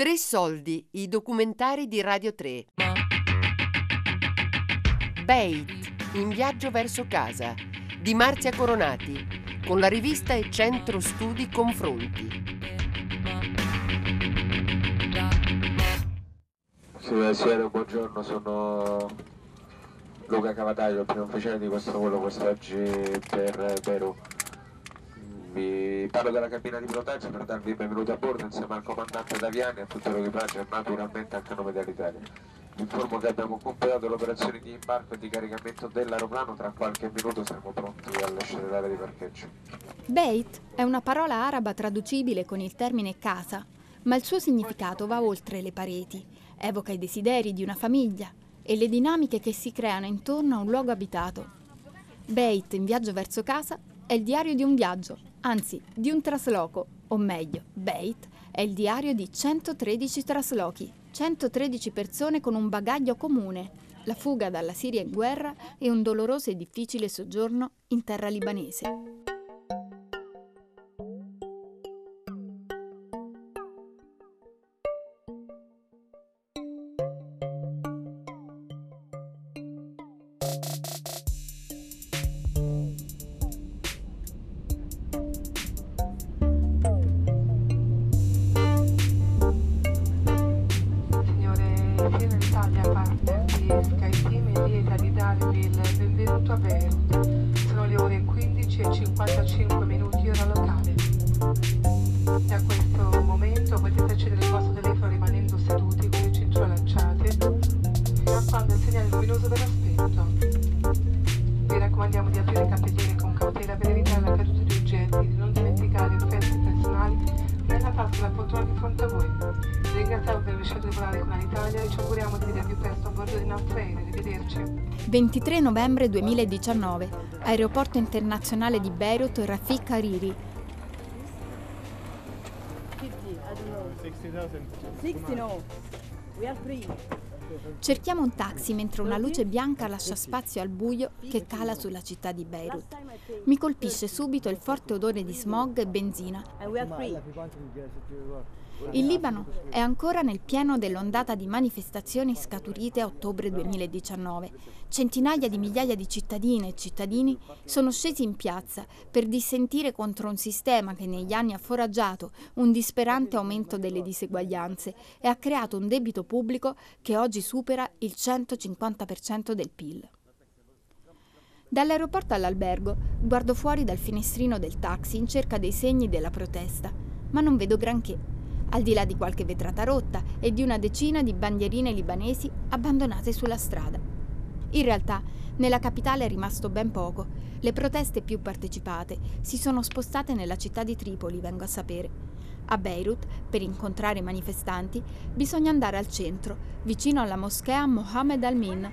Tre soldi, i documentari di Radio 3. Bait, in viaggio verso casa, di Marzia Coronati, con la rivista e Centro Studi Confronti. Sì, buonasera, buongiorno, sono Luca Cavataglio, il primo ufficiale di questo volo quest'oggi per Beru. Vi parlo della cabina di pilotaggio per darvi il benvenuto a bordo insieme al comandante Daviani e a tutto l'equipaggio e naturalmente anche a nome dell'Italia. Informo che abbiamo completato l'operazione di imbarco e di caricamento dell'aeroplano, tra qualche minuto saremo pronti a lasciare l'area di parcheggio. Beit è una parola araba traducibile con il termine casa, ma il suo significato va oltre le pareti, evoca i desideri di una famiglia e le dinamiche che si creano intorno a un luogo abitato. Beit in viaggio verso casa è il diario di un viaggio, anzi di un trasloco, o meglio, Beit è il diario di 113 traslochi, 113 persone con un bagaglio comune, la fuga dalla Siria in guerra e un doloroso e difficile soggiorno in terra libanese. 23 novembre 2019, aeroporto internazionale di Beirut, Rafik Hariri. 60, no. We are free. Cerchiamo un taxi mentre una luce bianca lascia spazio al buio che cala sulla città di Beirut. Mi colpisce subito il forte odore di smog e benzina. Il Libano è ancora nel pieno dell'ondata di manifestazioni scaturite a ottobre 2019. Centinaia di migliaia di cittadine e cittadini sono scesi in piazza per dissentire contro un sistema che negli anni ha foraggiato un disperante aumento delle diseguaglianze e ha creato un debito pubblico che oggi supera il 150% del PIL. Dall'aeroporto all'albergo guardo fuori dal finestrino del taxi in cerca dei segni della protesta, ma non vedo granché al di là di qualche vetrata rotta e di una decina di bandierine libanesi abbandonate sulla strada. In realtà, nella capitale è rimasto ben poco. Le proteste più partecipate si sono spostate nella città di Tripoli, vengo a sapere. A Beirut, per incontrare i manifestanti, bisogna andare al centro, vicino alla moschea Mohammed al-Min,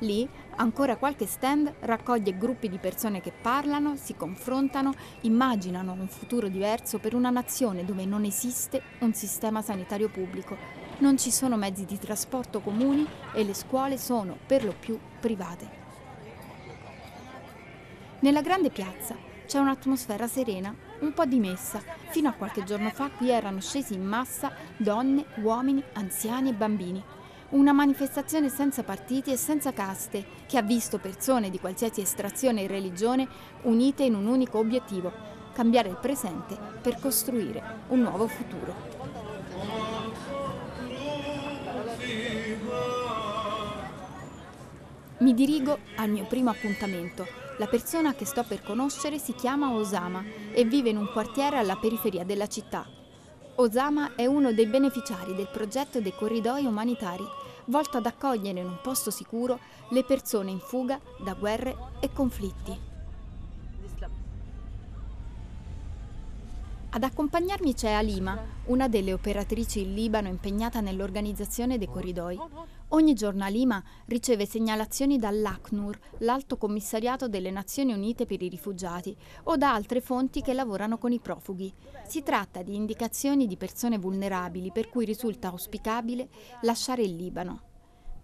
Lì ancora qualche stand raccoglie gruppi di persone che parlano, si confrontano, immaginano un futuro diverso per una nazione dove non esiste un sistema sanitario pubblico, non ci sono mezzi di trasporto comuni e le scuole sono per lo più private. Nella grande piazza c'è un'atmosfera serena, un po' dimessa. Fino a qualche giorno fa qui erano scesi in massa donne, uomini, anziani e bambini una manifestazione senza partiti e senza caste, che ha visto persone di qualsiasi estrazione e religione unite in un unico obiettivo, cambiare il presente per costruire un nuovo futuro. Mi dirigo al mio primo appuntamento. La persona che sto per conoscere si chiama Osama e vive in un quartiere alla periferia della città, Osama è uno dei beneficiari del progetto dei corridoi umanitari, volto ad accogliere in un posto sicuro le persone in fuga da guerre e conflitti. Ad accompagnarmi c'è Alima, una delle operatrici in Libano impegnata nell'organizzazione dei corridoi. Ogni giorno Alima riceve segnalazioni dall'ACNUR, l'Alto Commissariato delle Nazioni Unite per i Rifugiati, o da altre fonti che lavorano con i profughi. Si tratta di indicazioni di persone vulnerabili per cui risulta auspicabile lasciare il Libano.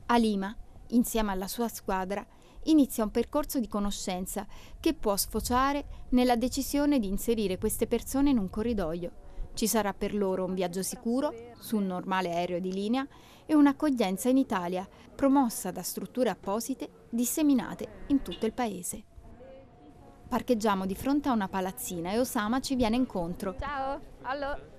Alima, insieme alla sua squadra, inizia un percorso di conoscenza che può sfociare nella decisione di inserire queste persone in un corridoio. Ci sarà per loro un viaggio sicuro su un normale aereo di linea e un'accoglienza in Italia promossa da strutture apposite disseminate in tutto il paese. Parcheggiamo di fronte a una palazzina e Osama ci viene incontro. Ciao, allora.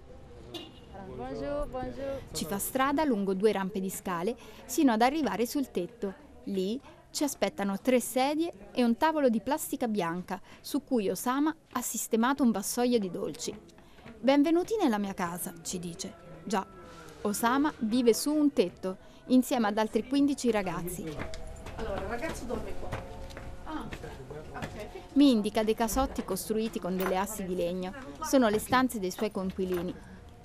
Buongiorno, buongiorno. Ci fa strada lungo due rampe di scale sino ad arrivare sul tetto. Lì ci aspettano tre sedie e un tavolo di plastica bianca su cui Osama ha sistemato un vassoio di dolci. Benvenuti nella mia casa, ci dice. Già, Osama vive su un tetto insieme ad altri 15 ragazzi. Allora, il ragazzo dorme qua. Ah. Mi indica dei casotti costruiti con delle assi di legno. Sono le stanze dei suoi coinquilini.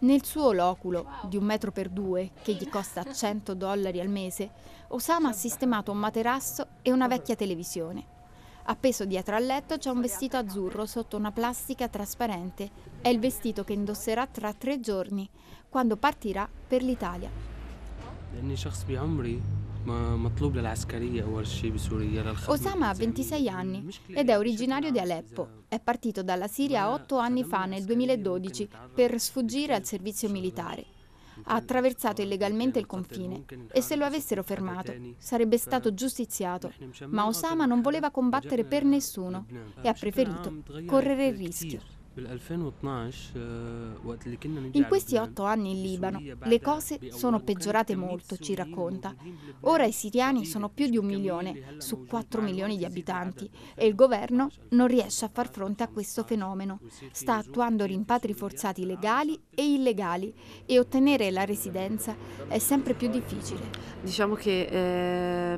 Nel suo loculo, di un metro per due, che gli costa 100 dollari al mese, Osama ha sistemato un materasso e una vecchia televisione. Appeso dietro al letto c'è un vestito azzurro sotto una plastica trasparente. È il vestito che indosserà tra tre giorni, quando partirà per l'Italia. Osama ha 26 anni ed è originario di Aleppo. È partito dalla Siria otto anni fa, nel 2012, per sfuggire al servizio militare. Ha attraversato illegalmente il confine e se lo avessero fermato sarebbe stato giustiziato. Ma Osama non voleva combattere per nessuno e ha preferito correre il rischio. In questi otto anni in Libano le cose sono peggiorate molto, ci racconta. Ora i siriani sono più di un milione su 4 milioni di abitanti e il governo non riesce a far fronte a questo fenomeno. Sta attuando rimpatri forzati legali e illegali e ottenere la residenza è sempre più difficile. Diciamo che eh,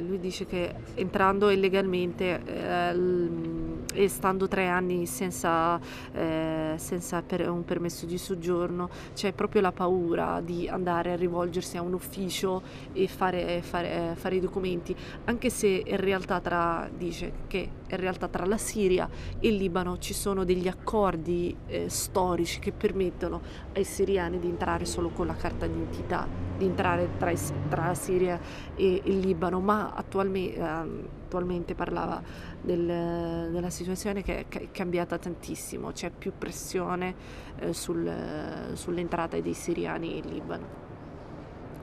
lui dice che eh, entrando illegalmente... Eh, e stando tre anni senza, eh, senza per- un permesso di soggiorno c'è proprio la paura di andare a rivolgersi a un ufficio e fare, fare- fare i documenti, anche se in realtà tra, dice che in realtà tra la Siria e il Libano ci sono degli accordi eh, storici che permettono ai siriani di entrare solo con la carta d'identità, di entrare tra, tra la Siria e il Libano, ma attualme- ehm, attualmente parlava del- della situazione che è ca- è cambiata tantissimo, c'è più pressione eh, sul- sull'entrata dei siriani in Libano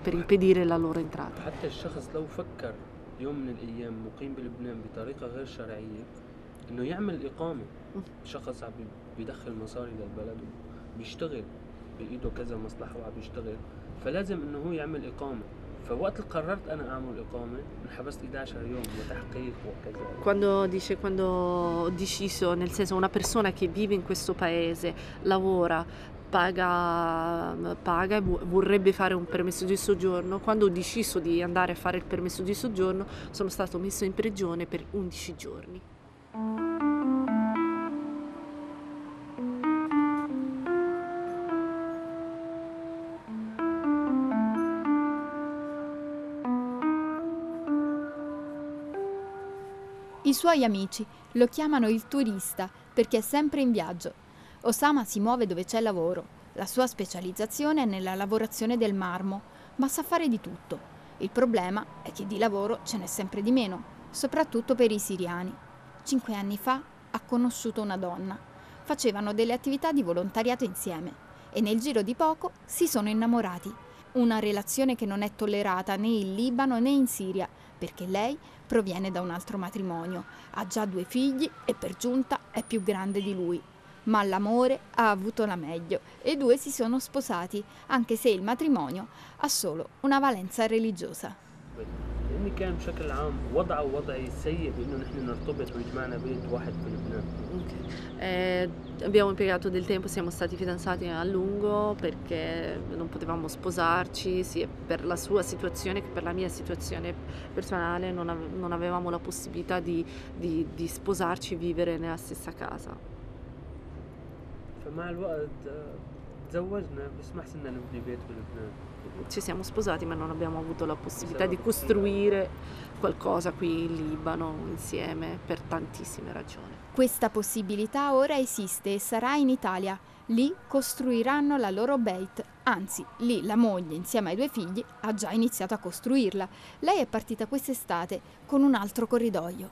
per impedire la loro entrata. حتى الشخص لو فكر يوم من الايام مقيم بلبنان بطريقه غير شرعيه انه يعمل اقامه مم. شخص عم بي- بيدخل مصاري للبلد وبيشتغل بايده كذا مصلحه وعم بيشتغل فلازم انه هو يعمل اقامه فوقت اللي قررت انا اعمل اقامه انحبست 11 يوم وتحقيق وكذا Quando dice quando ho deciso, nel senso una persona che vive in questo paese, lavora, paga, paga e vu- vorrebbe fare un permesso di soggiorno, quando ho deciso di andare a fare il permesso di soggiorno sono stato messo in prigione per 11 giorni. Suoi amici lo chiamano il turista perché è sempre in viaggio. Osama si muove dove c'è lavoro. La sua specializzazione è nella lavorazione del marmo, ma sa fare di tutto. Il problema è che di lavoro ce n'è sempre di meno, soprattutto per i siriani. Cinque anni fa ha conosciuto una donna. Facevano delle attività di volontariato insieme e nel giro di poco si sono innamorati. Una relazione che non è tollerata né in Libano né in Siria, perché lei proviene da un altro matrimonio, ha già due figli e per giunta è più grande di lui. Ma l'amore ha avuto la meglio e i due si sono sposati, anche se il matrimonio ha solo una valenza religiosa. لاني كان بشكل عام وضعه وضعي سيء بانه نحن نرتبط ويجمعنا بيت واحد في لبنان Ok. Eh, abbiamo impiegato del tempo, siamo stati fidanzati a lungo perché non potevamo sposarci, sia per la sua situazione che per la mia situazione personale non, ave- non avevamo la possibilità di, di- di sposarci e vivere nella stessa casa. فمع الوقت آه، تزوجنا بس ما حسنا نبني بيت بلبنان Ci siamo sposati ma non abbiamo avuto la possibilità di costruire qualcosa qui in Libano insieme per tantissime ragioni. Questa possibilità ora esiste e sarà in Italia. Lì costruiranno la loro Beit, anzi lì la moglie insieme ai due figli ha già iniziato a costruirla. Lei è partita quest'estate con un altro corridoio.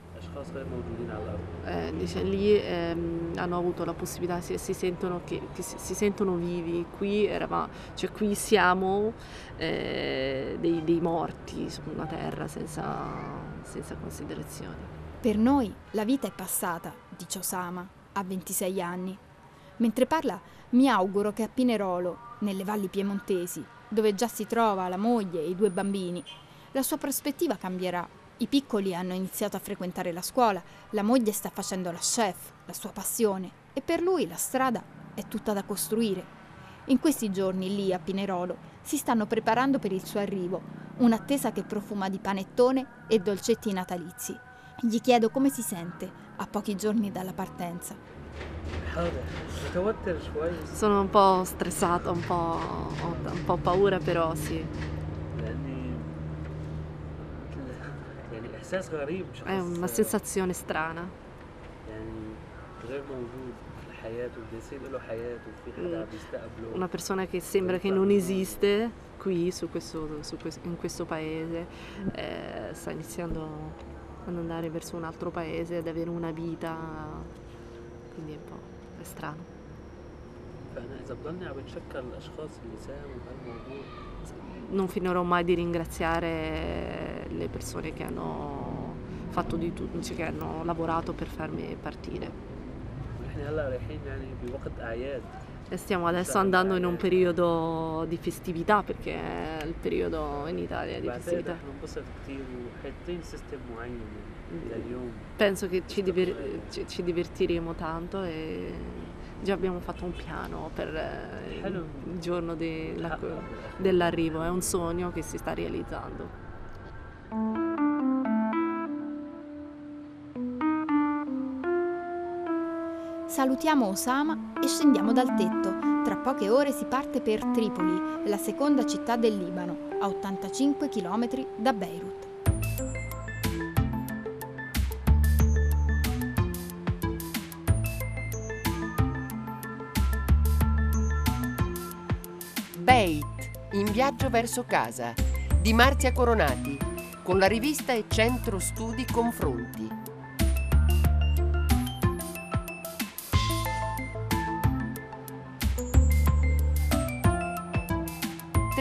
Eh, dice, lì ehm, hanno avuto la possibilità, si, si, sentono, che, che si, si sentono, vivi, qui, eravamo, cioè, qui siamo eh, dei, dei, morti su una terra senza, senza considerazioni. Per noi la vita è passata, dice Osama, a 26 anni. Mentre parla, mi auguro che a Pinerolo, nelle valli piemontesi, dove già si trova la moglie e i due bambini, la sua prospettiva cambierà. I piccoli hanno iniziato a frequentare la scuola, la moglie sta facendo la chef, la sua passione, e per lui la strada è tutta da costruire. In questi giorni lì a Pinerolo si stanno preparando per il suo arrivo, un'attesa che profuma di panettone e dolcetti natalizi. Gli chiedo come si sente a pochi giorni dalla partenza حاضر متوتر شوي Sono un po' stressata, un po', ho un po' paura, però sì, لاني يعني احساس غريب شخص è una sensazione strana. يعني غير موجود في حياته بده يصير له حياته وفي حدا Mm. عم يستقبله Una persona che sembra che non esiste qui, su questo, su quest- in questo paese, eh, sta iniziando ad andare verso un altro paese, ad avere una vita, quindi è un po' è strano. فانا اذا بضلني عم بتشكر الاشخاص اللي ساهموا بهالموضوع Non finirò mai di ringraziare le persone che hanno fatto di tutto, cioè che hanno lavorato per farmi partire. ونحن هلا رايحين يعني بوقت اعياد e stiamo adesso andando in un periodo di festività perché è il periodo in Italia di festività. Mm. Penso che ci, divir- ci, divertiremo tanto e già abbiamo fatto un piano per eh, il giorno de- dell'arrivo, è un sogno che si sta realizzando. Salutiamo Osama e scendiamo dal tetto. Tra poche ore si parte per Tripoli, la seconda città del Libano, a 85 km da Beirut. Bait, in viaggio verso casa, di Marzia Coronati, con la rivista e centro studi Confronti.